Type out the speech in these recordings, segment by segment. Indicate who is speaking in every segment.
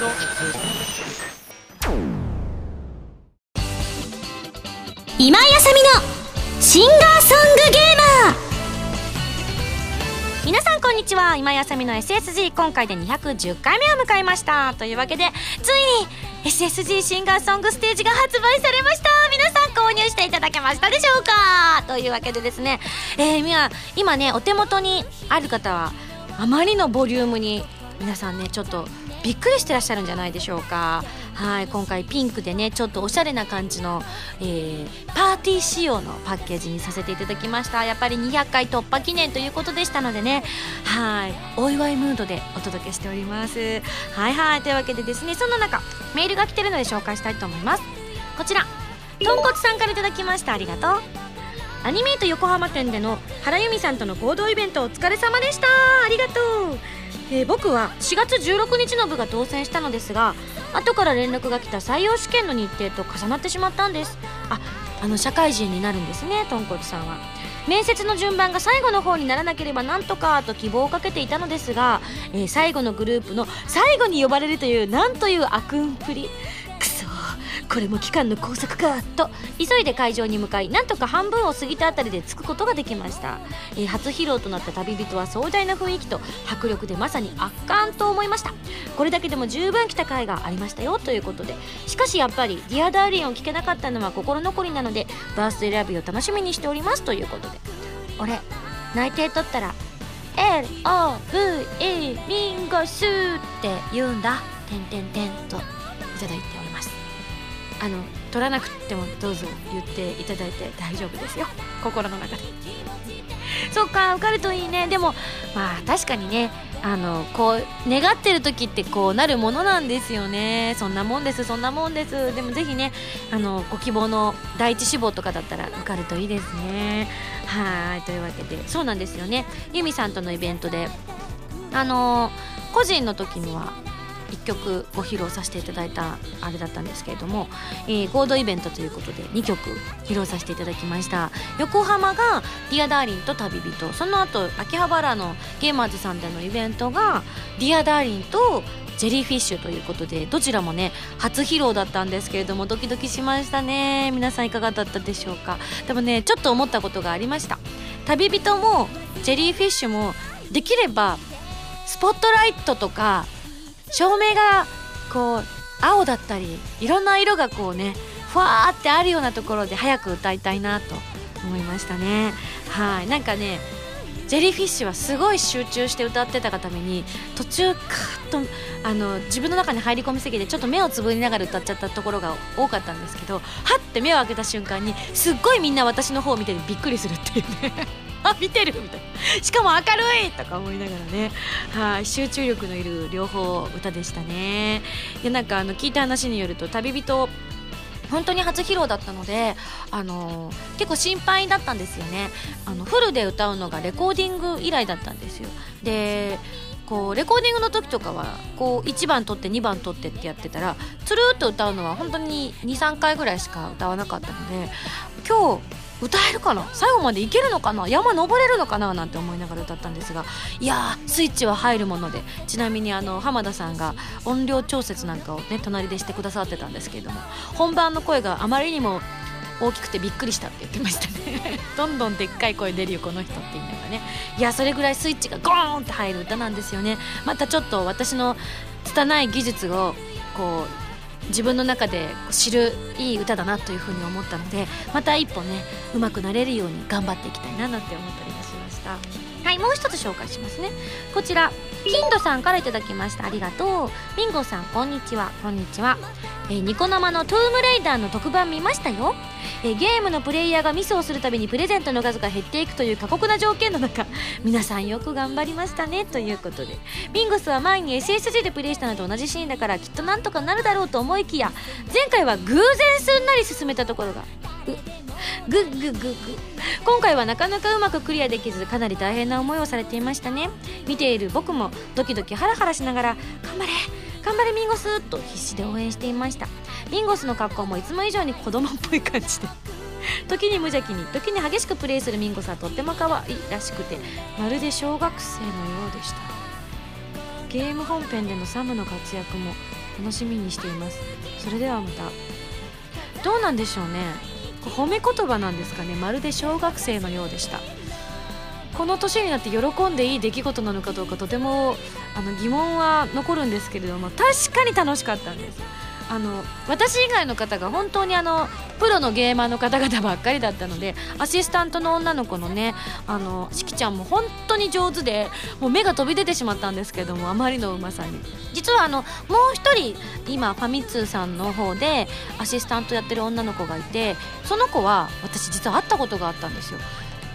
Speaker 1: 今井あさみのシンガーソングゲーマー。皆さんこんにちは。今井あさみの SSG 今回で210回目を迎えました。というわけでついに SSG シンガーソングステージが発売されました。皆さん購入していただけましたでしょうか。というわけでですね、えー、今ねお手元にある方はあまりのボリュームに皆さんねちょっとびっくりしてらっしゃるんじゃないでしょうか。はい今回ピンクでねちょっとおしゃれな感じの、えー、パーティー仕様のパッケージにさせていただきました。やっぱり200回突破記念ということでしたのでね。はいお祝いムードでお届けしております。はいはいというわけでですねそんな中メールが来てるので紹介したいと思います。こちらとんこつさんからいただきました。ありがとう。アニメイト横浜店での原由美さんとの合同イベントお疲れ様でした。ありがとう。えー、僕は4月16日の部が当選したのですが後から連絡が来た採用試験の日程と重なってしまったんです。ああの社会人になるんですねとんこつさんは。面接の順番が最後の方にならなければなんとかと希望をかけていたのですが、えー、最後のグループの最後に呼ばれるというなんという悪運っぷり。これも機関の工作かと。急いで会場に向かいなんとか半分を過ぎたあたりで着くことができました、えー、初披露となった旅人は壮大な雰囲気と迫力でまさに圧巻と思いました。これだけでも十分来た甲斐がありましたよということで。しかしやっぱり「 Dear Darling を聞けなかったのは心残りなのでバースデーライブを楽しみにしておりますということで。俺内定取ったら LOVE ミンゴスって言うんだ。てんてんてんといただいてあの取らなくてもどうぞ言っていただいて大丈夫ですよ。心の中で。そっか受かるといいね。でもまあ確かにねあのこう願ってる時ってこうなるものなんですよね。そんなもんですそんなもんです。でもぜひねあのご希望の第一志望とかだったら受かるといいですね。はいというわけで。そうなんですよね。ユミさんとのイベントであの個人の時には1曲ご披露させていただいたあれだったんですけれども、えー、合同イベントということで2曲披露させていただきました。横浜が「 Dear Darling と旅人。その後秋葉原のゲーマーズさんでのイベントが「 Dear Darling と Jelly Fish ということでどちらもね初披露だったんですけれどもドキドキしましたね。皆さんいかがだったでしょうか？でもねちょっと思ったことがありました。旅人もジェリーフィッシュもできればスポットライトとか照明がこう青だったりいろんな色がこうねふわーってあるようなところで早く歌いたいなと思いましたね。はい。なんかねジェリーフィッシュはすごい集中して歌ってたがために途中カッとあの自分の中に入り込みすぎてちょっと目をつぶりながら歌っちゃったところが多かったんですけどはって目を開けた瞬間にすっごいみんな私の方を見てびっくりするっていうね。見てるみたいな。しかも明るいとか思いながらね。はい。集中力のいる両方歌でしたね。でなんかあの聞いた話によると旅人本当に初披露だったので、あのー、結構心配だったんですよね。あのフルで歌うのがレコーディング以来だったんですよ。でこうレコーディングの時とかはこう1番取って2番取ってってやってたらつるっと歌うのは本当に23回ぐらいしか歌わなかったので今日歌えるかな？最後までいけるのかな？山登れるのかな？なんて思いながら歌ったんですがいやスイッチは入るものでちなみにあの浜田さんが音量調節なんかをね隣でしてくださってたんですけれども本番の声があまりにも大きくてびっくりしたって言ってましたね。どんどんでっかい声出るよこの人って言いながらね。いやそれぐらいスイッチがゴーンって入る歌なんですよね。またちょっと私の拙い技術をこう自分の中で知るいい歌だなというふうに思ったのでまた一歩ねうまくなれるように頑張っていきたいななんて思ったりもしました。はいもう一つ紹介しますね。こちらキンドさんからいただきました。ありがとう。ミンゴさんこんにちは。こんにちは、えー、ニコ生のトゥームレイダーの特番見ましたよ。えゲームのプレイヤーがミスをするたびにプレゼントの数が減っていくという過酷な条件の中皆さんよく頑張りましたね。ということでミンゴスは前に SSG でプレイしたのと同じシーンだからきっとなんとかなるだろうと思いきや前回は偶然すんなり進めたところがぐっぐっぐっぐ。今回はなかなかうまくクリアできずかなり大変な思いをされていましたね。見ている僕もドキドキハラハラしながら頑張れ頑張れミンゴスと必死で応援していました。ミンゴスの格好もいつも以上に子供っぽい感じで。時に無邪気に時に激しくプレイするミンゴスはとっても可愛いらしくてまるで小学生のようでした。ゲーム本編でのサムの活躍も楽しみにしています。それではまた。どうなんでしょうね。褒め言葉なんですかね。まるで小学生のようでした。この年になって喜んでいい出来事なのかどうかとてもあの疑問は残るんですけれども確かに楽しかったんです。あの私以外の方が本当にあのプロのゲーマーの方々ばっかりだったのでアシスタントの女の子のねあのしきちゃんも本当に上手でもう目が飛び出てしまったんですけどもあまりのうまさに。実はあのもう一人今ファミ通さんの方でアシスタントやってる女の子がいてその子は私実は会ったことがあったんですよ。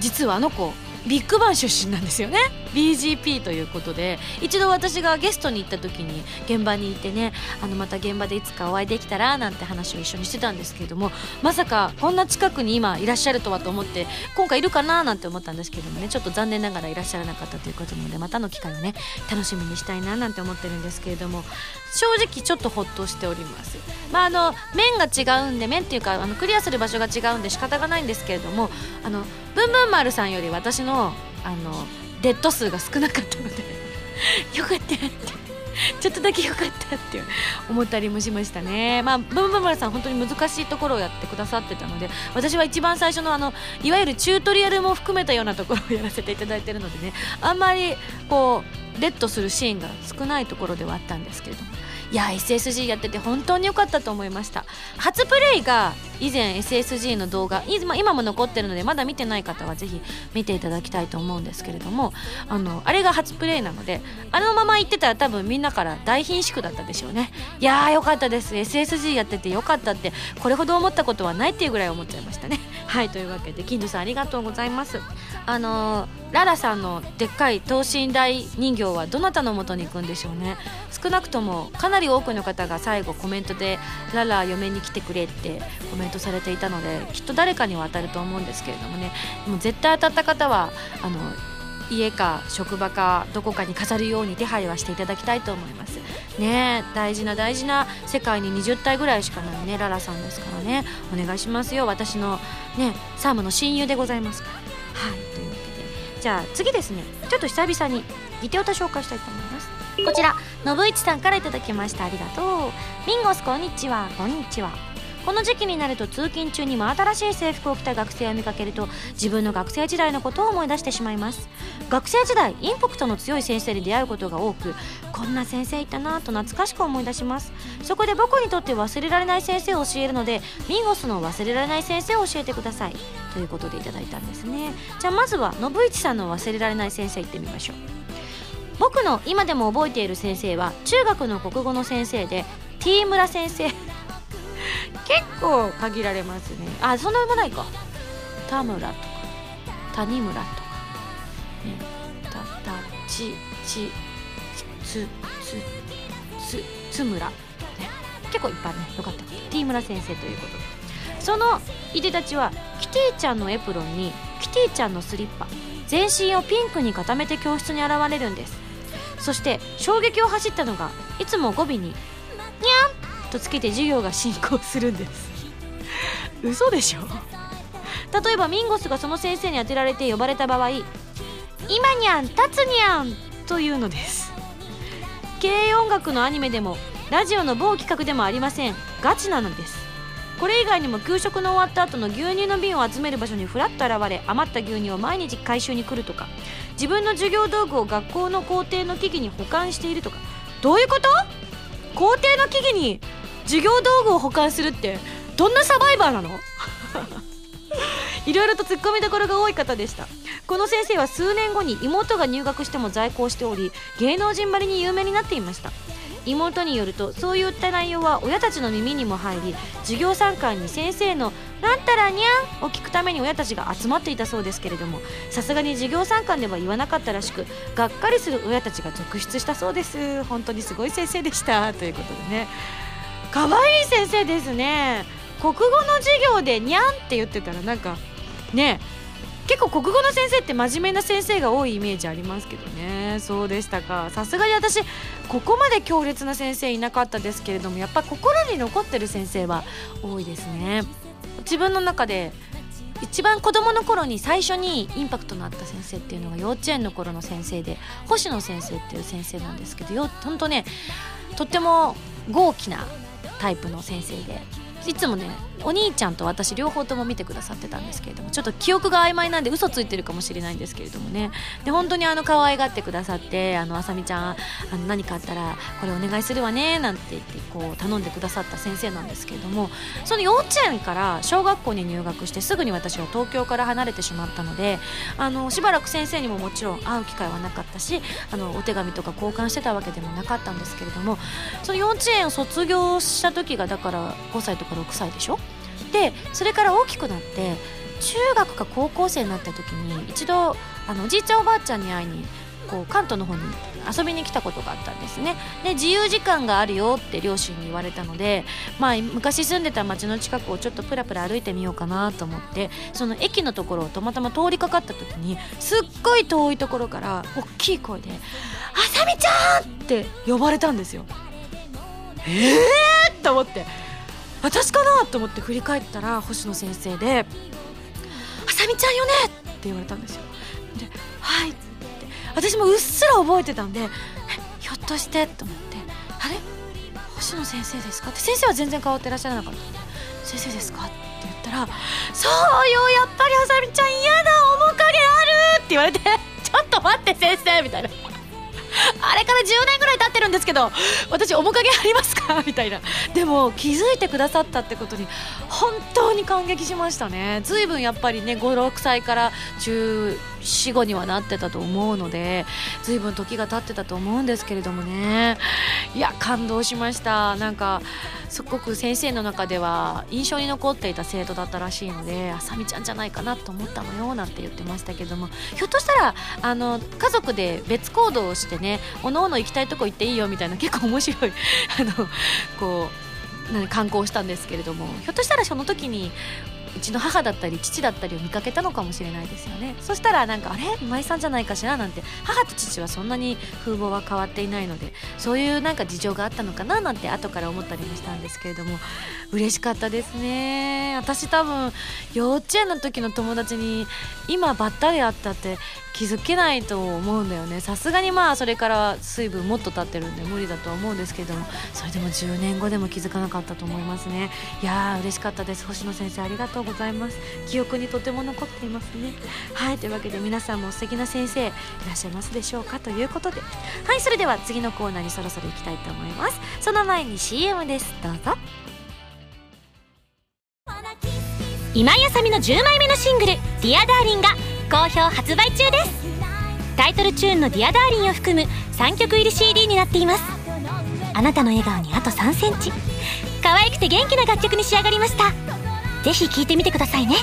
Speaker 1: 実はあの子ビッグバン出身なんですよね。BGP ということで一度私がゲストに行った時に現場にいてねあのまた現場でいつかお会いできたらなんて話を一緒にしてたんですけれどもまさかこんな近くに今いらっしゃるとはと思って今回いるかななんて思ったんですけどもねちょっと残念ながらいらっしゃらなかったということなのでまたの機会をね楽しみにしたいななんて思ってるんですけれども正直ちょっとほっとしております。まああの面が違うんで面っていうかあのクリアする場所が違うんで仕方がないんですけれどもあのブンブン丸さんより私のあのデッド数が少なかったのでよかったってちょっとだけよかったって思ったりもしましたね。まあブンブンブンさん本当に難しいところをやってくださってたので私は一番最初のあのいわゆるチュートリアルも含めたようなところをやらせていただいてるのでねあんまりこうレッドするシーンが少ないところではあったんですけれどもいや SSG やってて本当に良かったと思いました。初プレイが以前 SSG の動画今も残ってるのでまだ見てない方はぜひ見ていただきたいと思うんですけれどもあのあれが初プレイなのであのまま行ってたら多分みんなから大貧縮だったでしょうね。いやーよかったです。SSG やっててよかったってこれほど思ったことはないっていうぐらい思っちゃいましたね。はいというわけで金城さんありがとうございます。あのララさんのでっかい等身大人形はどなたのもとに行くんでしょうね。少なくともかなり多くの方が最後コメントで「ララ嫁に来てくれ」ってコメントされていたのできっと誰かには当たると思うんですけれどもね。もう絶対当たった方はあの家か職場かどこかに飾るように手配はしていただきたいと思います。ね大事な大事な世界に20体ぐらいしかないねララさんですからね。お願いしますよ。私のねサームの親友でございますから。はい。というわけで。じゃあ次ですね。ちょっと久々にギテオタ紹介したいと思います。こちら信一さんから頂きました。ありがとう。ミンゴスこんにちは。こんにちは。この時期になると通勤中に真新しい制服を着た学生を見かけると自分の学生時代のことを思い出してしまいます。学生時代インパクトの強い先生に出会うことが多くこんな先生いたなと懐かしく思い出します。そこで僕にとって忘れられない先生を教えるのでミンゴスの忘れられない先生を教えてください。ということでいただいたんですね。じゃあまずは信一さんの忘れられない先生いってみましょう。僕の今でも覚えている先生は中学の国語の先生で T 村先生。結構限られますね。あそんな読まないか。田村とか。谷村とか。ね。たたちちつつつつ村ね。結構いっぱいね。よかった。T 村先生ということで。そのいでたちはキティちゃんのエプロンにキティちゃんのスリッパ。全身をピンクに固めて教室に現れるんです。そして衝撃を走ったのがいつも語尾に「にゃん!」とつけて授業が進行するんです。嘘でしょ？例えばミンゴスがその先生に当てられて呼ばれた場合「今にゃん立つにゃん!」というのです。軽音楽のアニメでもラジオの某企画でもありません。ガチなのです。これ以外にも給食の終わった後の牛乳の瓶を集める場所にふらっと現れ余った牛乳を毎日回収に来るとか自分の授業道具を学校の校庭の機器に保管しているとか。どういうこと？校庭の木々に授業道具を保管するってどんなサバイバーなの？いろいろと突っ込みどころが多い方でした。この先生は数年後に妹が入学しても在校しており芸能人ばりに有名になっていました。妹によるとそういった内容は親たちの耳にも入り授業参観に先生の「なんたらにゃん」を聞くために親たちが集まっていたそうですけれどもさすがに授業参観では言わなかったらしくがっかりする親たちが続出したそうです。本当にすごい先生でした。ということでね。可愛い先生ですね。国語の授業で「にゃん」って言ってたらなんかね結構国語の先生って真面目な先生が多いイメージありますけどね。そうでしたか。さすがに私ここまで強烈な先生いなかったですけれどもやっぱ心に残ってる先生は多いですね。自分の中で一番子供の頃に最初にインパクトのあった先生っていうのが幼稚園の頃の先生で星野先生っていう先生なんですけどよ本当ねとっても豪気なタイプの先生でいつもねお兄ちゃんと私両方とも見てくださってたんですけれどもちょっと記憶が曖昧なんで嘘ついてるかもしれないんですけれどもね。で本当にあの可愛がってくださってあのあさみちゃんあの何かあったらこれお願いするわねなんて言ってこう頼んでくださった先生なんですけれどもその幼稚園から小学校に入学してすぐに私は東京から離れてしまったのであのしばらく先生にももちろん会う機会はなかったしあのお手紙とか交換してたわけでもなかったんですけれどもその幼稚園を卒業した時がだから5歳とか6歳でしょ？でそれから大きくなって中学か高校生になった時に一度あのおじいちゃんおばあちゃんに会いにこう関東の方に遊びに来たことがあったんですねで自由時間があるよって両親に言われたので、まあ、昔住んでた町の近くをちょっとプラプラ歩いてみようかなと思ってその駅のところをたまたま通りかかった時にすっごい遠いところから大きい声で「あさみちゃん!」って呼ばれたんですよ。えーと思って私かなと思って振り返ったら星野先生で「あさみちゃんよね!」って言われたんですよで「はい」って私もうっすら覚えてたんで「ひょっとして」と思って「あれ？星野先生ですか?」って先生は全然変わってらっしゃらなかった「先生ですか?」って言ったら「そうよやっぱりあさみちゃん嫌だ面影ある!」って言われて「ちょっと待って先生」みたいな。あれから10年ぐらい経ってるんですけど私面影ありますか？みたいな。でも気づいてくださったってことに本当に感激しましたね。ずいぶんやっぱりね56歳から1415にはなってたと思うので随分時が経ってたと思うんですけれどもね。いや感動しました。なんかすごく先生の中では印象に残っていた生徒だったらしいのであさみちゃんじゃないかなと思ったのよなんて言ってましたけども。ひょっとしたらあの家族で別行動をしてねおのおの行きたいとこ行っていいよみたいな結構面白いあのこう観光したんですけれども。ひょっとしたらその時にうちの母だったり父だったりを見かけたのかもしれないですよね。そしたらなんかあれ？今井さんじゃないかしら？なんて。母と父はそんなに風貌は変わっていないのでそういうなんか事情があったのかな？なんて後から思ったりもしたんですけれども。嬉しかったですね。私多分幼稚園の時の友達に今ばったり会ったって気づけないと思うんだよね。さすがにまあそれから水分もっと経ってるんで無理だとは思うんですけども。それでも10年後でも気づかなかったと思いますね。いやー嬉しかったです。星野先生ありがとうございます。記憶にとても残っていますね。はいというわけで皆さんも素敵な先生いらっしゃいますでしょうかということで。はいそれでは次のコーナーにそろそろ行きたいと思います。その前に CM です。どうぞ。
Speaker 2: 今井麻美の10枚目のシングル「 Dear Darling が好評発売中です。タイトルチューンの「 Dear Darling を含む3曲入り CD になっています。あなたの笑顔にあと3センチ。可愛くて元気な楽曲に仕上がりました。ぜひ聴いてみてくださいね。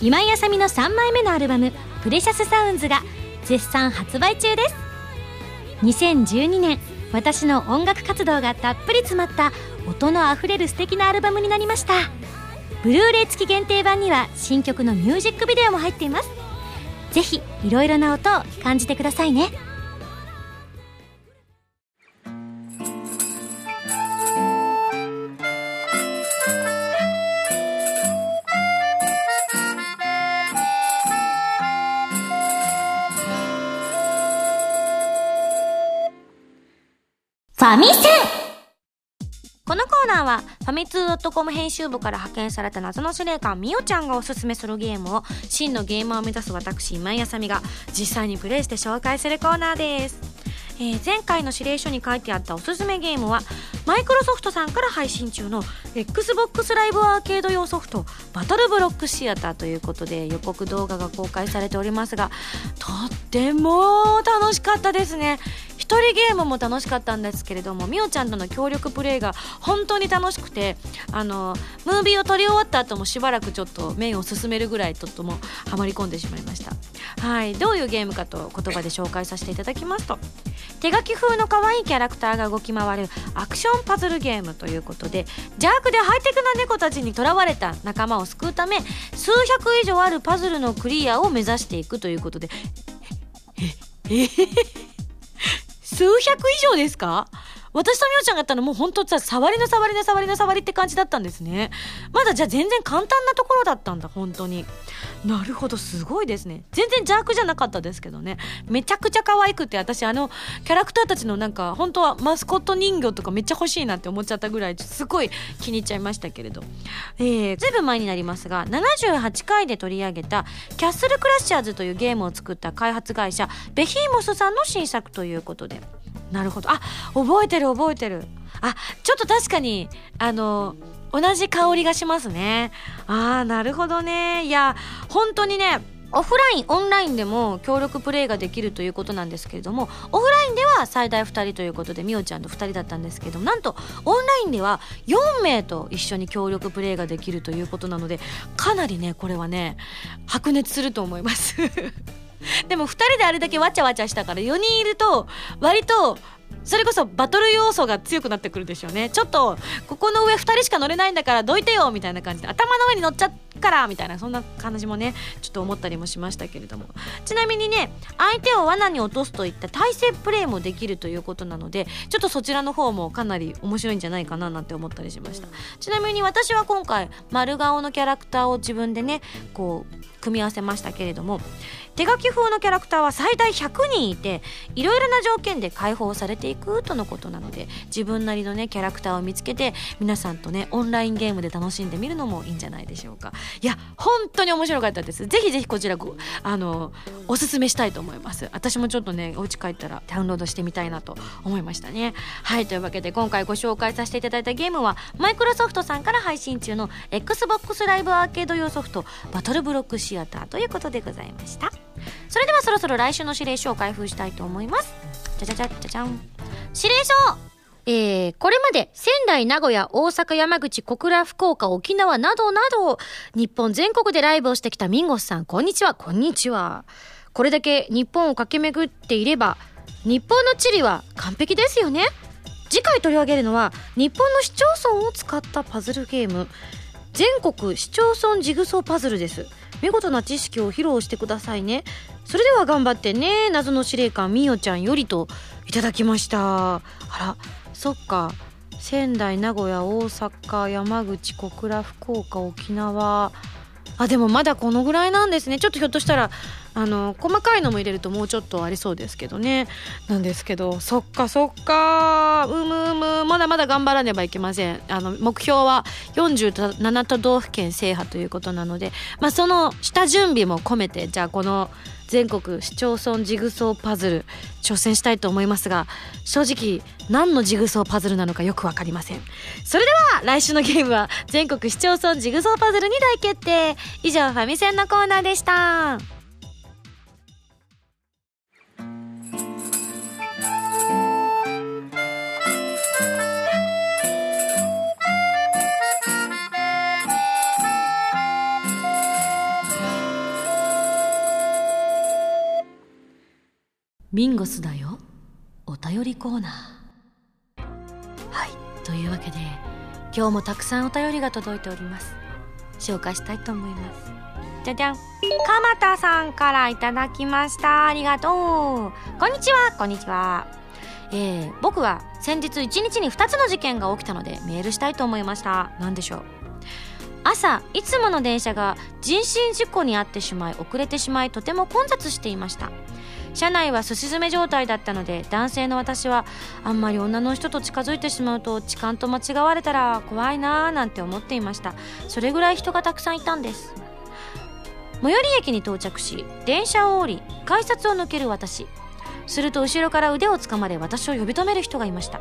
Speaker 2: 今井麻美の3枚目のアルバム「 Precious Sounds が絶賛発売中です。2012年私の音楽活動がたっぷり詰まった音のあふれる素敵なアルバムになりました。ブルーレイ付き限定版には新曲のミュージックビデオも入っています。ぜひいろいろな音を感じてくださいね。ァミセン。
Speaker 1: このコーナーはファミツー .com 編集部から派遣された謎の司令官みおちゃんがおすすめするゲームを真のゲーマーを目指す私今井あさみが実際にプレイして紹介するコーナーです、えー前回の指令書に書いてあったおすすめゲームはマイクロソフトさんから配信中の XBOX ライブアーケード用ソフトバトルブロックシアターということで予告動画が公開されておりますがとっても楽しかったですね。一人ゲームも楽しかったんですけれどもみおちゃんとの協力プレイが本当に楽しくてあのムービーを撮り終わった後もしばらくちょっと面を進めるぐらいとってもハマり込んでしまいました。はい。どういうゲームかと言葉で紹介させていただきますと手書き風の可愛いキャラクターが動き回るアクションパズルゲームということで邪悪でハイテクな猫たちにとらわれた仲間を救うため数百以上あるパズルのクリアを目指していくということで。えええ数百以上ですか私とみおちゃんがやったのもう本当さ、触りの触りの触りの触りって感じだったんですね。まだじゃあ全然簡単なところだったんだ、本当に。なるほど、すごいですね。全然邪悪じゃなかったですけどね。めちゃくちゃ可愛くて、私あの、キャラクターたちのなんか、本当はマスコット人形とかめっちゃ欲しいなって思っちゃったぐらい、すごい気に入っちゃいましたけれど。えー、ずいぶん前になりますが、78回で取り上げた、キャッスルクラッシャーズというゲームを作った開発会社、ベヒーモスさんの新作ということで。なるほど。あ、覚えてる覚えてる。あ、ちょっと確かに、あの、同じ香りがしますね。ああ、なるほどね。いや、本当にね、オフライン、オンラインでも協力プレイができるということなんですけれども、オフラインでは最大2人ということで、みおちゃんと2人だったんですけども、なんと、オンラインでは4名と一緒に協力プレイができるということなので、かなりね、これはね、白熱すると思います。でも2人であれだけわちゃわちゃしたから4人いると割とそれこそバトル要素が強くなってくるでしょうね。ちょっとここの上2人しか乗れないんだからどいてよみたいな感じで頭の上に乗っちゃっからみたいなそんな感じもねちょっと思ったりもしましたけれども。ちなみにね相手を罠に落とすといった対戦プレイもできるということなのでちょっとそちらの方もかなり面白いんじゃないかななんて思ったりしました。ちなみに私は今回丸顔のキャラクターを自分でねこう組み合わせましたけれども手書き風のキャラクターは最大100人いていろいろな条件で解放されてていくとのことなので自分なりのねキャラクターを見つけて皆さんとねオンラインゲームで楽しんでみるのもいいんじゃないでしょうか。いや本当に面白かったです。ぜひぜひこちらあのおすすめしたいと思います。私もちょっとねお家帰ったらダウンロードしてみたいなと思いましたね。はいというわけで今回ご紹介させていただいたゲームはマイクロソフトさんから配信中の XBOX ライブアーケード用ソフトバトルブロックシアターということでございました。それではそろそろ来週の指令書を開封したいと思います。じゃじゃじゃじゃん指令書えー、これまで仙台、名古屋、大阪、山口、小倉、福岡、沖縄などなど、日本全国でライブをしてきたミンゴスさん、こんにちは、こんにちは。これだけ日本を駆け巡っていれば、日本の地理は完璧ですよね。次回取り上げるのは、日本の市町村を使ったパズルゲーム、全国市町村ジグソーパズルです。見事な知識を披露してくださいね。それでは頑張ってね。謎の司令官みよちゃんよりといただきました。あら、そっか仙台名古屋大阪山口小倉福岡沖縄あでもまだこのぐらいなんですね。ちょっとひょっとしたらあの細かいのも入れるともうちょっとありそうですけどね。なんですけどそっかそっか。うむうむ。まだまだ頑張らねばいけません。あの目標は47都道府県制覇ということなのでまあその下準備も込めてじゃあこの全国市町村ジグソーパズル挑戦したいと思いますが正直何のジグソーパズルなのかよく分かりません。それでは来週のゲームは全国市町村ジグソーパズルに大決定。以上ファミセンのコーナーでした。ミンゴスだよ。お便りコーナー。はい。というわけで今日もたくさんお便りが届いております。紹介したいと思います。じゃじゃん。鎌田さんからいただきました。ありがとう。こんにちは。こんにちは。えー、僕は先日1日に2つの事件が起きたのでメールしたいと思いました。何でしょう。朝いつもの電車が人身事故に遭ってしまい遅れてしまいとても混雑していました。車内はすし詰め状態だったので男性の私はあんまり女の人と近づいてしまうと痴漢と間違われたら怖いなーなんて思っていました。それぐらい人がたくさんいたんです。最寄り駅に到着し電車を降り改札を抜ける私。すると後ろから腕をつかまれ私を呼び止める人がいました。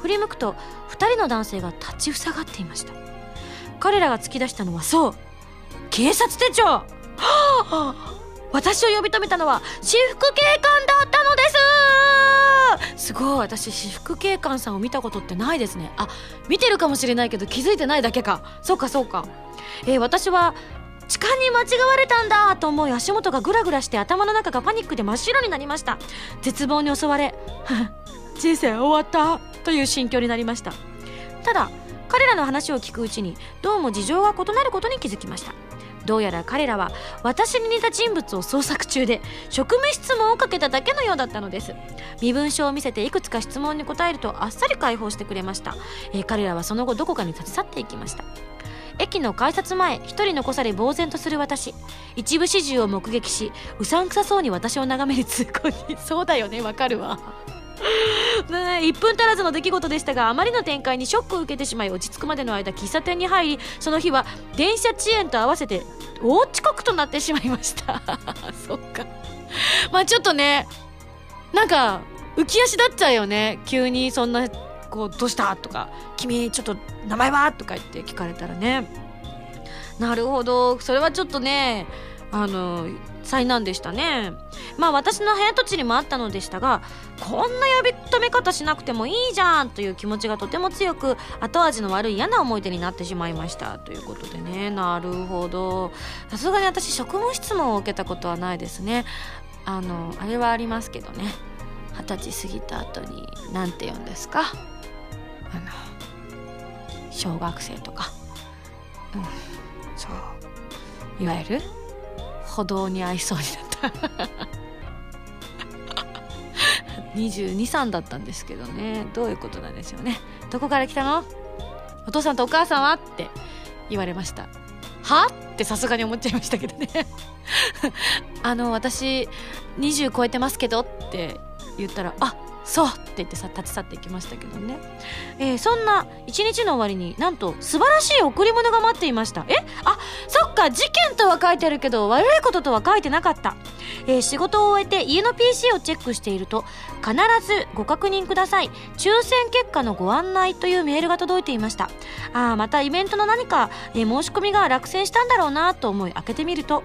Speaker 1: 振り向くと2人の男性が立ちふさがっていました。彼らが突き出したのはそう警察手帳。はあ！私を呼び止めたのは私服警官だったのです。すごい私私服警官さんを見たことってないですね。あ見てるかもしれないけど気づいてないだけか。そうかそうか。えー、私は痴漢に間違われたんだ。と思い足元がグラグラして頭の中がパニックで真っ白になりました。絶望に襲われ 人生終わったという心境になりました。ただ彼らの話を聞くうちにどうも事情が異なることに気づきました。どうやら彼らは私に似た人物を捜索中で職務質問をかけただけのようだったのです。身分証を見せていくつか質問に答えるとあっさり解放してくれました、えー彼らはその後どこかに立ち去っていきました。駅の改札前一人残され呆然とする私。一部始終を目撃しうさんくさそうに私を眺める通行人。そうだよねわかるわ。1分足らずの出来事でしたがあまりの展開にショックを受けてしまい落ち着くまでの間喫茶店に入りその日は電車遅延と合わせて大遅刻となってしまいました。そっか。まあちょっとねなんか浮き足立っちゃうよね。急にそんなこうどうした？とか君ちょっと名前は？とか言って聞かれたらね。なるほど。それはちょっとねあの災難でしたね。まあ私の早とちりもあったのでしたがこんな呼び止め方しなくてもいいじゃんという気持ちがとても強く後味の悪い嫌な思い出になってしまいましたということでね。なるほど。さすがに私職務質問を受けたことはないですね。あのあれはありますけどね。二十歳過ぎた後に何て言うんですか？あの小学生とか。うん。そう。いわゆる歩道に合いそうになった。223だったんですけどね。どういうことなんでしょうね。どこから来たの？お父さんとお母さんは？って言われました。は？ってさすがに思っちゃいましたけどね。あの私20超えてますけど？って言ったらあそうって言ってさ立ち去っていきましたけどね、えーそんな一日の終わりになんと素晴らしい贈り物が待っていました。え？あそっか事件とは書いてあるけど悪いこととは書いてなかった、えー仕事を終えて家の PC をチェックしていると必ずご確認ください。抽選結果のご案内というメールが届いていました。あーまたイベントの何か、えー申し込みが落選したんだろうなと思い開けてみると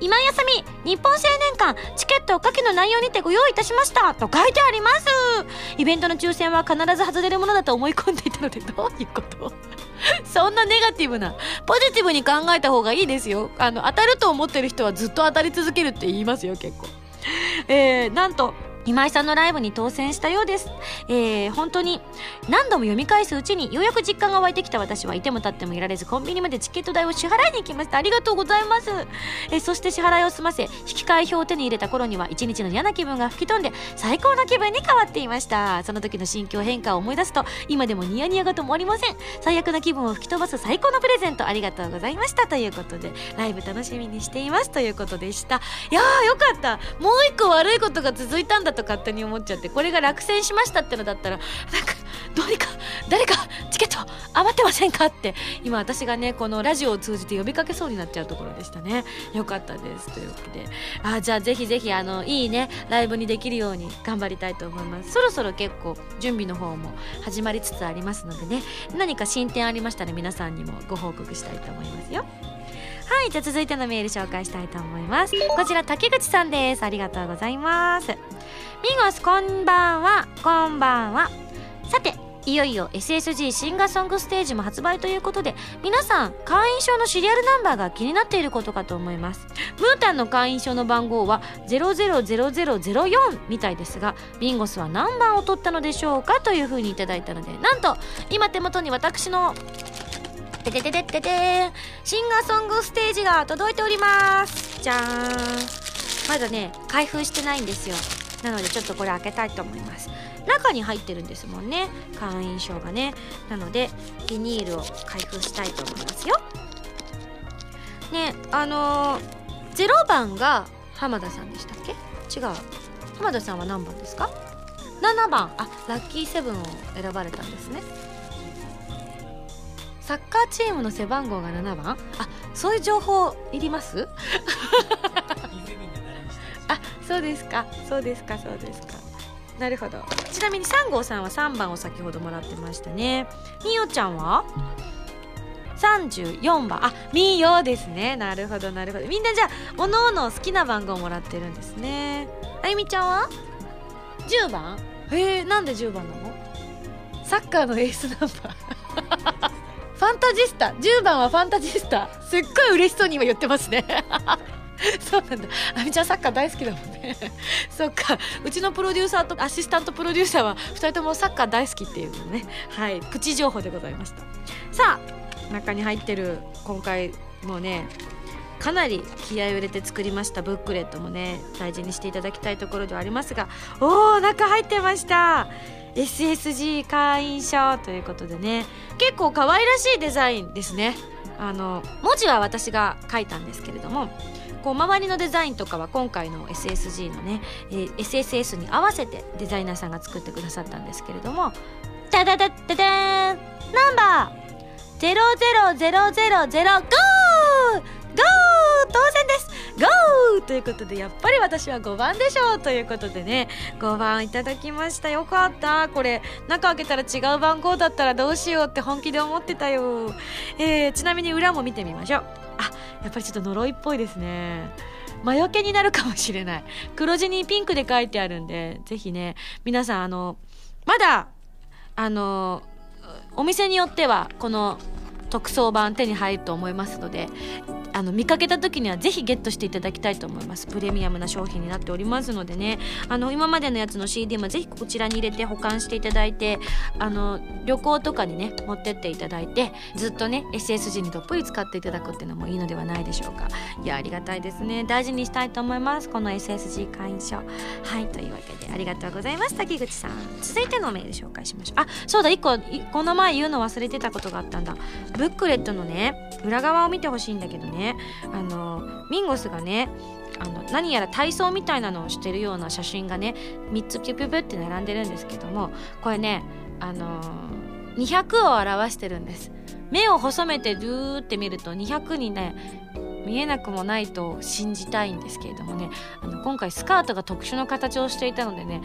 Speaker 1: 今休み日本青年館チケットを下記の内容にてご用意いたしましたと書いてあります。イベントの抽選は必ず外れるものだと思い込んでいたのでどういうこと？そんなネガティブなポジティブに考えた方がいいですよ。あの当たると思ってる人はずっと当たり続けるって言いますよ結構。えー、なんと今井さんのライブに当選したようです。えー、本当に何度も読み返すうちにようやく実感が湧いてきた私はいても立ってもいられずコンビニまでチケット代を支払いに行きました。ありがとうございます。えーそして支払いを済ませ引き換え表を手に入れた頃には一日の嫌な気分が吹き飛んで最高の気分に変わっていました。その時の心境変化を思い出すと今でもニヤニヤが止まりません。最悪な気分を吹き飛ばす最高のプレゼントありがとうございましたということでライブ楽しみにしていますということでした。いやーよかったもう一個悪いことが続いたんだと勝手に思っちゃってこれが落選しましたってのだったらなんかどうにか誰かチケット余ってませんかって今私がねこのラジオを通じて呼びかけそうになっちゃうところでしたね。よかったです。というわけで。あじゃあぜひぜひあのいいねライブにできるように頑張りたいと思います。そろそろ結構準備の方も始まりつつありますのでね。何か進展ありましたら皆さんにもご報告したいと思いますよ。はいじゃあ続いてのメール紹介したいと思います。こちら竹口さんです。ありがとうございます。ミゴスこんばんは。こんばんは。さていよいよ SSG シンガーソングステージも発売ということで皆さん会員証のシリアルナンバーが気になっていることかと思います。ムータンの会員証の番号は000004みたいですがビンゴスは何番を取ったのでしょうかというふうにいただいたのでなんと今手元に私のててててててシンガーソングステージが届いております。じゃーん。まだね開封してないんですよ。なのでちょっとこれ開けたいと思います。中に入ってるんですもんね。会員証がね。なのでビニールを開封したいと思いますよ。ねあのー、0番が浜田さんでしたっけ？違う。浜田さんは何番ですか？7番。あラッキーセブンを選ばれたんですね。サッカーチームの背番号が7番。あそういう情報いります？あそうですか。そうですかそうですか。なるほど。ちなみに3号さんは3番を先ほどもらってましたね。みおちゃんは？34番あみよですね。なるほどなるほど。みんなじゃあおのおの好きな番号をもらってるんですね。あゆみちゃんは？10番へえなんで10番なの？サッカーのエースナンバー。ファンタジスタ。10番はファンタジスタ。すっごい嬉しそうに今言ってますね。そうなんだ。あみちゃんサッカー大好きだもんね。そっか。うちのプロデューサーとアシスタントプロデューサーは2人ともサッカー大好きっていうのね。はい。プチ情報でございました。さあ中に入ってる今回もねかなり気合を入れて作りましたブックレットもね大事にしていただきたいところではありますが。おお中入ってました。SSG 会員証ということでね。結構可愛らしいデザインですね。あの文字は私が書いたんですけれども。こう周りのデザインとかは今回の SSG のね、えー、SSS に合わせてデザイナーさんが作ってくださったんですけれどもダダダダダン！ナンバー！00005ゴー！当選です！ゴー！ということでやっぱり私は5番でしょうということでね5番いただきました。よかった。これ中開けたら違う番号だったらどうしようって本気で思ってたよ、えー、ちなみに裏も見てみましょう。あやっぱりちょっと呪いっぽいですね。魔除けになるかもしれない。黒地にピンクで書いてあるんでぜひね皆さんあのまだあのお店によってはこの特装版手に入ると思いますのであの見かけた時にはぜひゲットしていただきたいと思います。プレミアムな商品になっておりますのでね。あの今までのやつの CD もぜひこちらに入れて保管していただいてあの旅行とかにね持ってっていただいてずっとね SSG にどっぷり使っていただくっていうのもいいのではないでしょうか。いやありがたいですね。大事にしたいと思います。この SSG 会員証はいというわけでありがとうございます。滝口さん。続いてのメール紹介しましょう。あそうだ1個この前言うの忘れてたことがあったんだ。ブックレットのね裏側を見てほしいんだけどね。ね。あのミンゴスがねあの何やら体操みたいなのをしてるような写真がね3つピュピュピュって並んでるんですけどもこれねあの200を表してるんです。目を細めてドゥーって見ると200にね見えなくもないと信じたいんですけれどもね。あの今回スカートが特殊な形をしていたのでね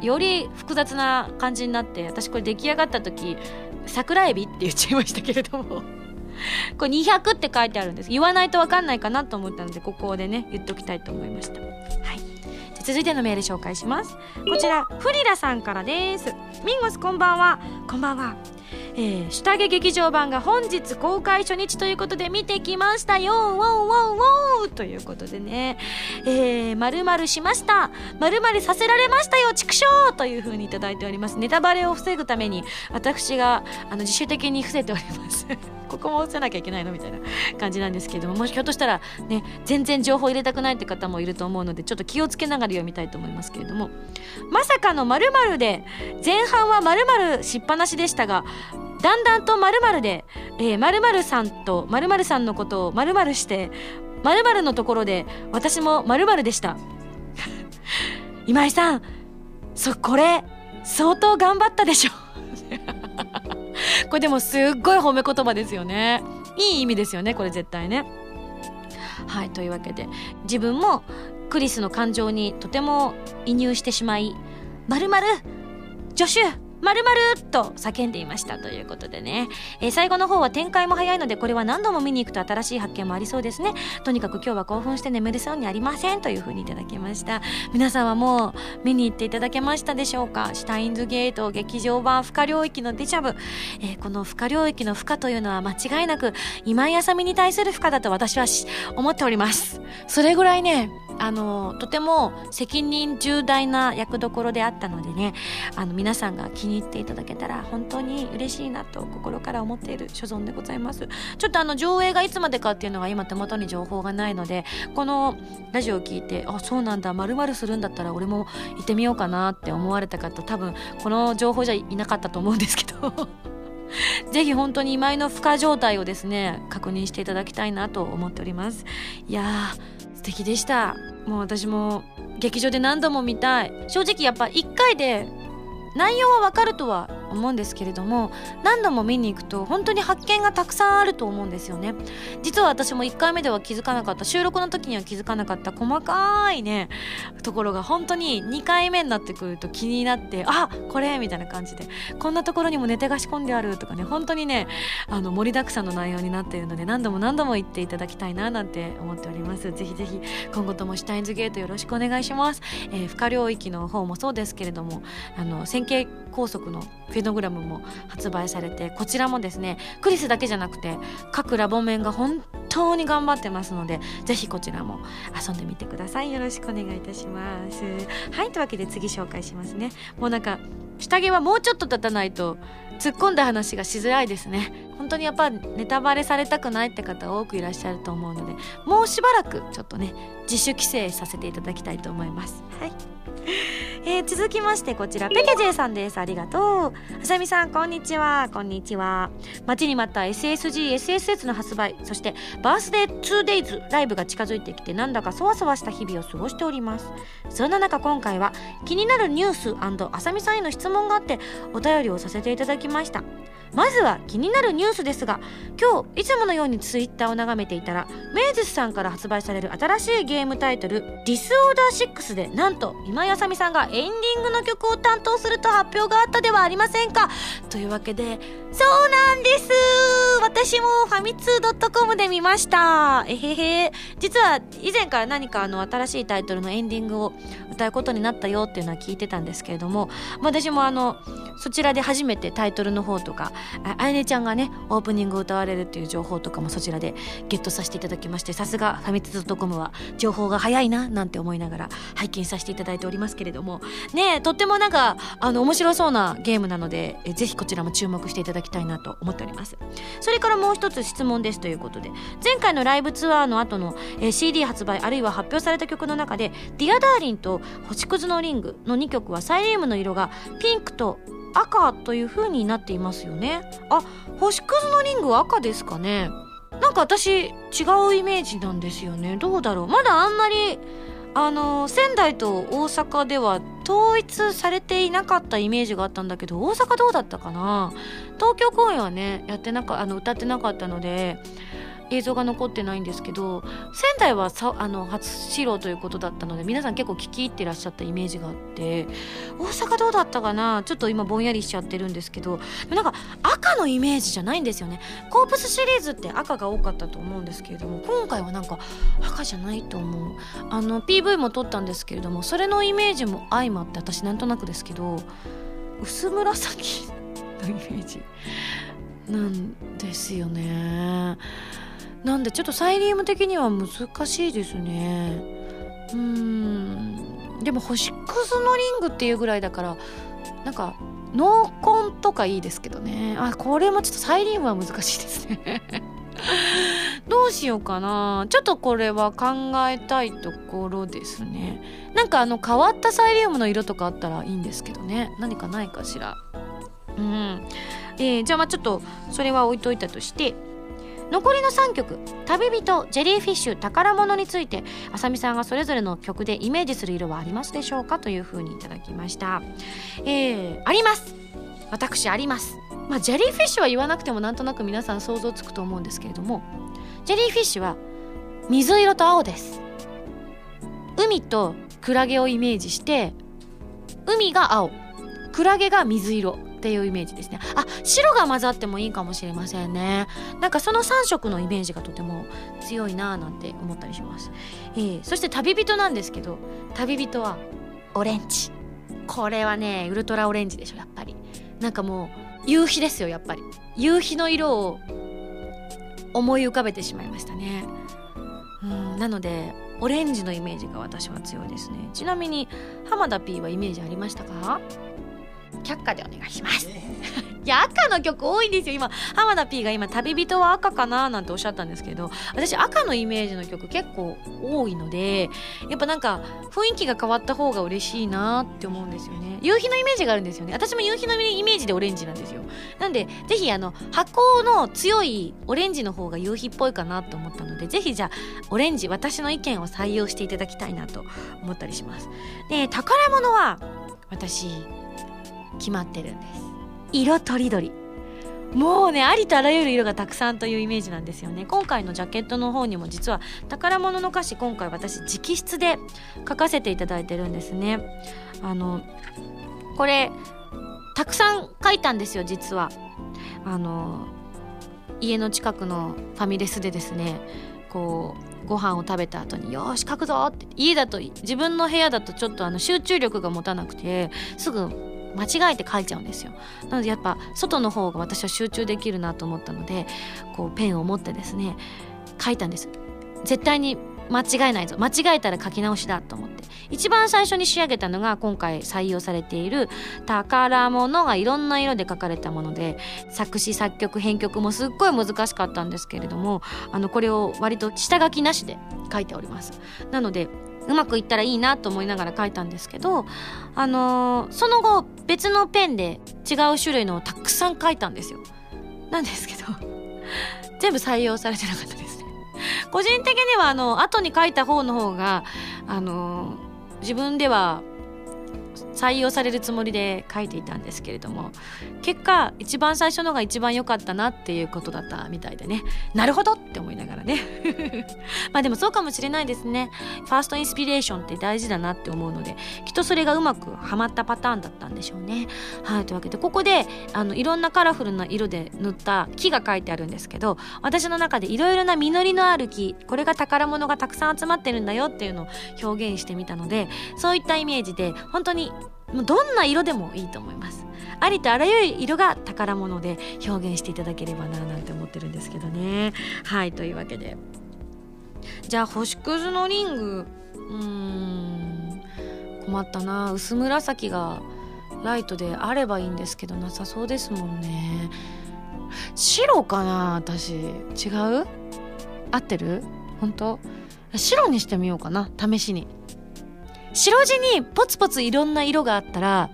Speaker 1: より複雑な感じになって私これ出来上がった時桜エビって言っちゃいましたけれども。これ200って書いてあるんです。言わないと分かんないかなと思ったのでここでね言っときたいと思いました。はい。続いてのメール紹介します。こちらフリラさんからです。ミンゴスこんばんは。こんばんは。えー、下着劇場版が本日公開初日ということで見てきましたよウォンウォンウォンということでね、えー、〇〇しました。〇〇させられましたよ、畜生という風にいただいております。ネタバレを防ぐために、私が、あの、自主的に伏せております。ここも伏せなきゃいけないのみたいな感じなんですけども、もしひょっとしたら、ね、全然情報入れたくないって方もいると思うので、ちょっと気をつけながら読みたいと思いますけれども、まさかの〇〇で、前半は〇〇しっぱなしでしたが、だんだんと〇〇で、えー、〇〇さんと〇〇さんのことを〇〇して、〇〇のところで私も〇〇でした。今井さん、そ、これ、相当頑張ったでしょ。これでもすっごい褒め言葉ですよね。いい意味ですよね、これ絶対ね。はい、というわけで、自分もクリスの感情にとても移入してしまい、〇〇助手まるまるっと叫んでいましたということでね、えー、最後の方は展開も早いのでこれは何度も見に行くと新しい発見もありそうですね。とにかく今日は興奮して眠れそうにありませんというふうにいただきました。皆さんはもう見に行っていただけましたでしょうか？シュタインズゲート劇場版不可領域のデジャブ、えー、この不可領域の負荷というのは間違いなく今井あさみに対する負荷だと私は思っております。それぐらいねあのとても責任重大な役どころであったのでねあの皆さんが気に入っていただけたら本当に嬉しいなと心から思っている所存でございます。ちょっとあの上映がいつまでかっていうのが今手元に情報がないのでこのラジオを聞いてあそうなんだまるするんだったら俺も行ってみようかなって思われた方多分この情報じゃいなかったと思うんですけど。ぜひ本当に今井の負荷状態をですね確認していただきたいなと思っております。いやー敵でした。もう私も劇場で何度も見たい。正直やっぱ1回で内容はわかるとは思うんですけれども何度も見に行くと本当に発見がたくさんあると思うんですよね。実は私も1回目では気づかなかった収録の時には気づかなかった細かいねところが本当に2回目になってくると気になってあこれみたいな感じでこんなところにもネタが仕込んであるとかね本当にねあの盛りだくさんの内容になっているので何度も何度も言っていただきたいななんて思っております。ぜひぜひ今後ともシュタインズゲートよろしくお願いします、えー、不可領域の方もそうですけれどもあの線形高速のフェノグラムも発売されてこちらもですねクリスだけじゃなくて各ラボ面が本当に頑張ってますのでぜひこちらも遊んでみてください。よろしくお願いいたします。はいというわけで次紹介しますね。もうなんか下着はもうちょっと経たないと突っ込んだ話がしづらいですね。本当にやっぱネタバレされたくないって方多くいらっしゃると思うのでもうしばらくちょっとね自主規制させていただきたいと思います。はい。えー、続きましてこちらペケジェさんです。ありがとう。あさみさんこんにちは。こんにちは。待ちに待った SSG SSS の発売そしてバースデー 2days ライブが近づいてきてなんだかそわそわした日々を過ごしております。そんな中今回は気になるニュースあさみさんへの質問があってお便りをさせていただきました。まずは気になるニュースですが今日いつものようにツイッターを眺めていたらメイズスさんから発売される新しいゲームタイトル「ディスオーダー6」でなんと今井あさみさんがエンディングの曲を担当すると発表があったではありませんか？というわけでそうなんです。私もファミツー .com で見ました。えへへ。実は以前から何かあの新しいタイトルのエンディングを歌うことになったよっていうのは聞いてたんですけれども私もあのそちらで初めてタイトルの方とかあやねちゃんがねオープニングを歌われるっていう情報とかもそちらでゲットさせていただきましてさすがファミツー .com は情報が早いななんて思いながら拝見させていただいておりますけれども。ねとってもなんかあの面白そうなゲームなのでえぜひこちらも注目していただきたいなと思っております。それからもう一つ質問ですということで。前回のライブツアーの後の、え CD 発売あるいは発表された曲の中で「 Dear Darling と「星屑のリング」の2曲はサイリウムの色がピンクと赤という風になっていますよね。あ星屑のリングは赤ですかね。なんか私違うイメージなんですよね。どうだろう。まだあんまりあの仙台と大阪では統一されていなかったイメージがあったんだけど大阪どうだったかな。東京公演はねやってなかあの歌ってなかったので映像が残ってないんですけど仙台はさあの初披露ということだったので皆さん結構聞き入ってらっしゃったイメージがあって大阪どうだったかな？ちょっと今ぼんやりしちゃってるんですけどなんか赤のイメージじゃないんですよね。コープスシリーズって赤が多かったと思うんですけれども今回はなんか赤じゃないと思う。あの PV も撮ったんですけれどもそれのイメージも相まって私なんとなくですけど薄紫のイメージなんですよね。なんでちょっとサイリウム的には難しいですね。うん。でも星屑のリングっていうぐらいだからなんか濃紺とかいいですけどね。あこれもちょっとサイリウムは難しいですね。どうしようかな。ちょっとこれは考えたいところですね。なんかあの変わったサイリウムの色とかあったらいいんですけどね。何かないかしら。うん。えー、じゃあまあちょっとそれは置いといたとして。残りの3曲「旅人」「ジェリーフィッシュ」「宝物」について麻美さんがそれぞれの曲でイメージする色はありますでしょうか？というふうにいただきました。えー、あります。私あります。まあ Jelly Fish は言わなくてもなんとなく皆さん想像つくと思うんですけれども Jelly Fish は水色と青です。海とクラゲをイメージして海が青。クラゲが水色。っていうイメージですね。あ白が混ざってもいいかもしれませんね。なんかその3色のイメージがとても強いなーなんて思ったりします、えー、そして旅人なんですけど旅人はオレンジ。これはねウルトラオレンジでしょやっぱり。なんかもう夕日ですよやっぱり。夕日の色を思い浮かべてしまいましたね。うんなのでオレンジのイメージが私は強いですね。ちなみに浜田 P はイメージありましたか？却下でお願いします。いや赤の曲多いんですよ。今浜田 P が今旅人は赤かななんておっしゃったんですけど私赤のイメージの曲結構多いのでやっぱなんか雰囲気が変わった方が嬉しいなって思うんですよね。夕日のイメージがあるんですよね。私も夕日のイメージでオレンジなんですよ。なんでぜひあの箱の強いオレンジの方が夕日っぽいかなと思ったのでぜひじゃあオレンジ私の意見を採用していただきたいなと思ったりします。で宝物は私決まってるんです。色とりどり。もうねありとあらゆる色がたくさんというイメージなんですよね。今回のジャケットの方にも実は宝物の歌詞今回私直筆で書かせていただいてるんですね。あのこれたくさん書いたんですよ実は。あの家の近くのファミレスでですねこうご飯を食べた後に「よし書くぞ!」って家だと自分の部屋だとちょっとあの集中力が持たなくてすぐ間違えて書いちゃうんですよ。なのでやっぱ外の方が私は集中できるなと思ったのでこうペンを持ってですね書いたんです。絶対に間違えないぞ。間違えたら書き直しだと思って。一番最初に仕上げたのが今回採用されている宝物がいろんな色で書かれたもので作詞作曲編曲もすっごい難しかったんですけれどもあのこれを割と下書きなしで書いております。なのでうまくいったらいいなと思いながら書いたんですけどあのー、その後別のペンで違う種類のをたくさん書いたんですよ。なんですけど 全部採用されてなかったですね。個人的にはあの後に書いた方の方があの自分では採用されるつもりで書いていたんですけれども結果一番最初のが一番良かったなっていうことだったみたいでね。なるほどって思いながらね。まあでもそうかもしれないですね。ファーストインスピレーションって大事だなって思うのできっとそれがうまくはまったパターンだったんでしょうね。はいというわけでここであのいろんなカラフルな色で塗った木が書いてあるんですけど私の中でいろいろな実りのある木これが宝物がたくさん集まってるんだよっていうのを表現してみたのでそういったイメージで本当にもうどんな色でもいいと思います。ありとあらゆる色が宝物で表現していただければななんて思ってるんですけどね。はいというわけで。じゃあ星屑のリング。うーん困ったな。薄紫がライトであればいいんですけどなさそうですもんね。白かな私。違う？合ってる？本当？白にしてみようかな。試しに。白地にポツポツいろんな色があったら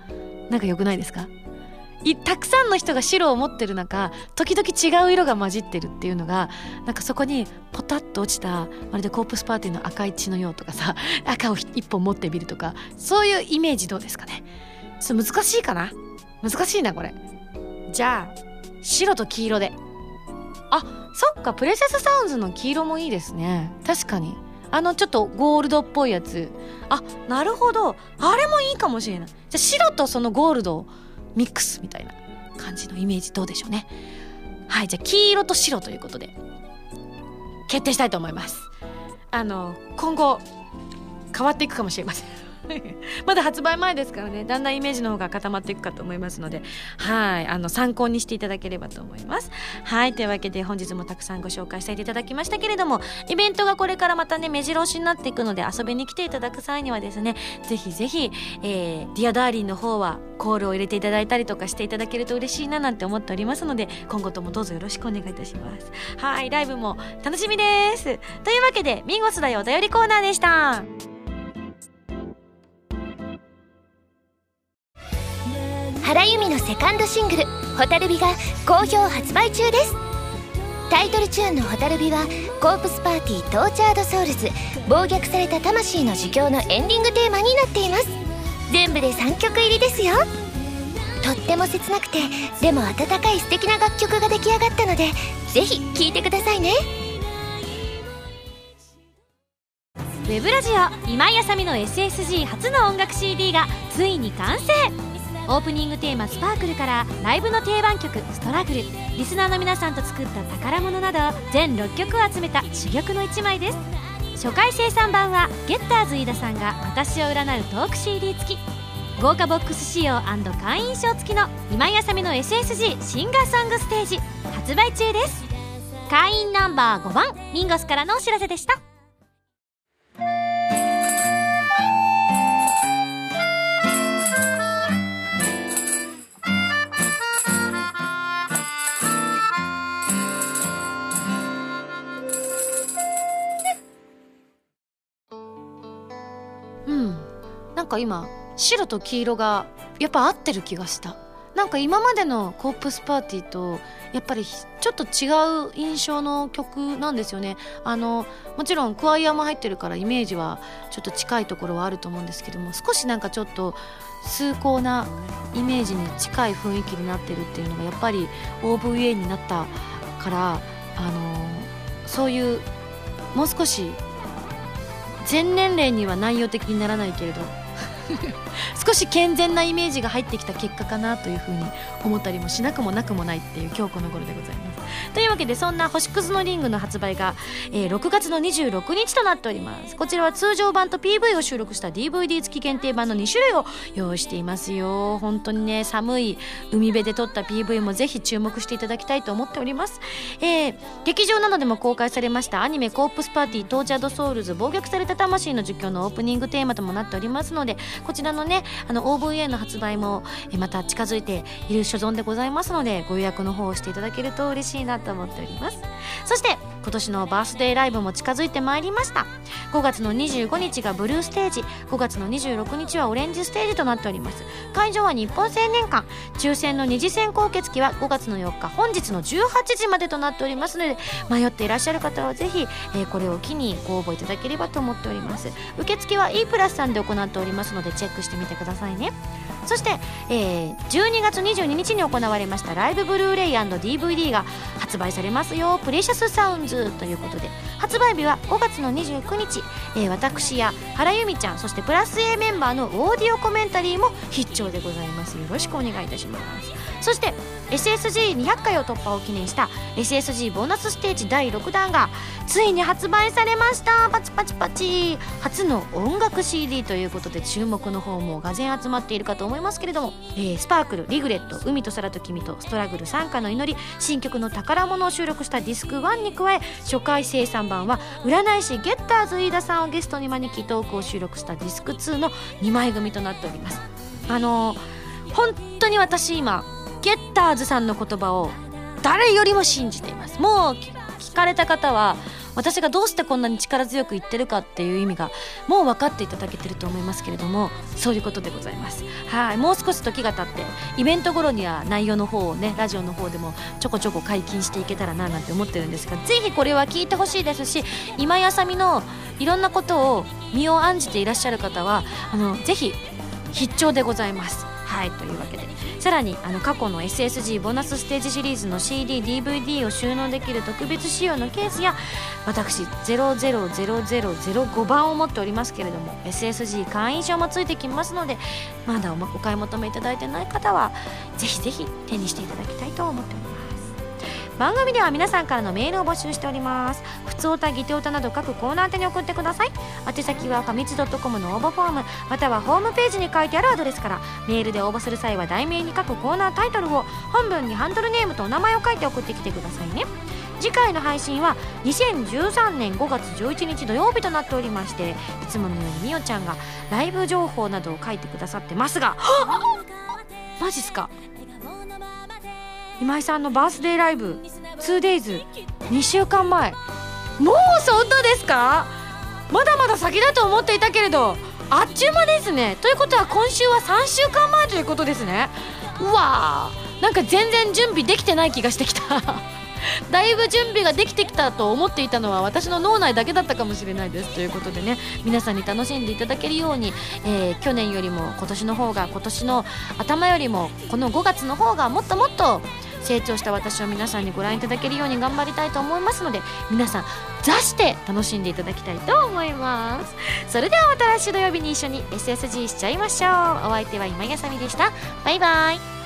Speaker 1: なんか良くないですか？たくさんの人が白を持ってる中時々違う色が混じってるっていうのがなんかそこにポタッと落ちたまるでコープスパーティーの赤い血のようとかさ 赤を一本持ってみるとかそういうイメージどうですかね？ちょっと難しいかな？難しいなこれ。じゃあ白と黄色で。あそっかプレシャスサウンズの黄色もいいですね。確かに。あのちょっとゴールドっぽいやつ。あなるほど。あれもいいかもしれない。じゃ白とそのゴールドをミックスみたいな感じのイメージどうでしょうね。はいじゃあ黄色と白ということで決定したいと思います。あの今後変わっていくかもしれません。まだ発売前ですからねだんだんイメージの方が固まっていくかと思いますのではいあの参考にしていただければと思います。はいというわけで本日もたくさんご紹介していただきましたけれどもイベントがこれからまたね目白押しになっていくので遊びに来ていただく際にはですねぜひぜひ、えー、 Dear Darling の方はコールを入れていただいたりとかしていただけると嬉しいななんて思っておりますので今後ともどうぞよろしくお願いいたします。はいライブも楽しみです。というわけでミンゴスだよお便りコーナーでした。
Speaker 2: 原由美のセカンドシングル「蛍火」が好評発売中です。タイトルチューンの「蛍火」はコープスパーティー Tortured Souls 暴虐された魂の呪叫のエンディングテーマになっています。全部で3曲入りですよ。とっても切なくてでも温かい素敵な楽曲が出来上がったのでぜひ聴いてくださいね。ウェブラジオ今井麻美の SSG 初の音楽 CD がついに完成。オープニングテーマ「スパークル」からライブの定番曲「ストラグル」リスナーの皆さんと作った宝物など全6曲を集めた珠玉の1枚です。初回生産版はゲッターズ飯田さんが私を占うトーク CD 付き。豪華ボックス仕様会員証付きの今井あさみの SSG シンガーソングステージ発売中です。会員ナンバー5番ミンゴスからのお知らせでした。
Speaker 1: か今白と黄色がやっぱ合ってる気がした。なんか今までのコープスパーティーとやっぱりちょっと違う印象の曲なんですよね。あのもちろんクワイアも入ってるからイメージはちょっと近いところはあると思うんですけども少しなんかちょっと崇高なイメージに近い雰囲気になってるっていうのがやっぱり OVA になったからあのそういうもう少し全年齢には内容的にならないけれど 少し健全なイメージが入ってきた結果かなというふうに思ったりもしなくもなくもないっていう今日この頃でございます。というわけでそんな星屑のリングの発売が、えー、6月の26日となっております。こちらは通常版と PV を収録した DVD 付き限定版の2種類を用意していますよ。本当にね寒い海辺で撮った PV もぜひ注目していただきたいと思っております、えー、劇場などでも公開されましたアニメ「コープスパーティー Tortured Souls 暴虐された魂の呪叫」のオープニングテーマともなっておりますのでこちらのねあの OVA の発売も、また近づいている所存でございますのでご予約の方をしていただけると嬉しいなと思っております。そして今年のバースデーライブも近づいてまいりました。5月の25日がブルーステージ。5月の26日はオレンジステージとなっております。会場は日本青年館。抽選の二次選考受付は5月の4日本日の18時までとなっておりますので迷っていらっしゃる方はぜひ、えー、これを機にご応募いただければと思っております。受付は e プラスさんで行っておりますのでチェックしてみてくださいね。そして、えー、12月22日に行われましたライブブルーレイ &DVD が発売されますよ。プレシャスサウンズということで発売日は5月の29日、えー、私や原由美ちゃんそしてプラス A メンバーのオーディオコメンタリーも必聴でございます。よろしくお願いいたします。そして SSG200 回を突破を記念した SSG ボーナスステージ第6弾がついに発売されました。パチパチパチ。初の音楽 CD ということで注目の方もがぜん集まっているかと思いますけれども、えー、スパークルリグレット海と空と君とストラグル参加の祈り新曲の宝物を収録したディスク1に加え初回生産版は占い師ゲッターズ飯田さんをゲストに招きトークを収録したディスク2の2枚組となっております。あのー、本当に私今ゲッターズさんの言葉を誰よりも信じています。もう聞かれた方は私がどうしてこんなに力強く言ってるかっていう意味がもう分かっていただけてると思いますけれどもそういうことでございます。はいもう少し時が経ってイベント頃には内容の方をねラジオの方でもちょこちょこ解禁していけたらななんて思ってるんですがぜひこれは聞いてほしいですし今やさみのいろんなことを身を案じていらっしゃる方はあのぜひ必聴でございます。はいというわけで。さらにあの過去の SSG ボーナスステージシリーズの CDDVD を収納できる特別仕様のケースや私000005番を持っておりますけれども SSG 会員証もついてきますのでまだお買い求めいただいてない方はぜひぜひ手にしていただきたいと思っております。番組では皆さんからのメールを募集しております。普通歌ギテ歌など各コーナー宛に送ってください。宛先はファミツドットコムの応募フォームまたはホームページに書いてあるアドレスからメールで応募する際は題名に書くコーナータイトルを本文にハンドルネームとお名前を書いて送ってきてくださいね。次回の配信は2013年5月11日土曜日となっておりましていつものようにみおちゃんがライブ情報などを書いてくださってますが。マジっすか？今井さんのバースデーライブ 2days2 週間前。もうそんなですか？まだまだ先だと思っていたけれどあっちゅう間ですね。ということは今週は3週間前ということですね。うわー。なんか全然準備できてない気がしてきた。だいぶ準備ができてきたと思っていたのは私の脳内だけだったかもしれないですということでね。皆さんに楽しんでいただけるように、えー、去年よりも今年の方が今年の頭よりもこの5月の方がもっともっと成長した私を皆さんにご覧いただけるように頑張りたいと思いますので皆さん座して楽しんでいただきたいと思います。それではまた来週土曜日に一緒に SSG しちゃいましょう。お相手は今やさみでした。バイバイ。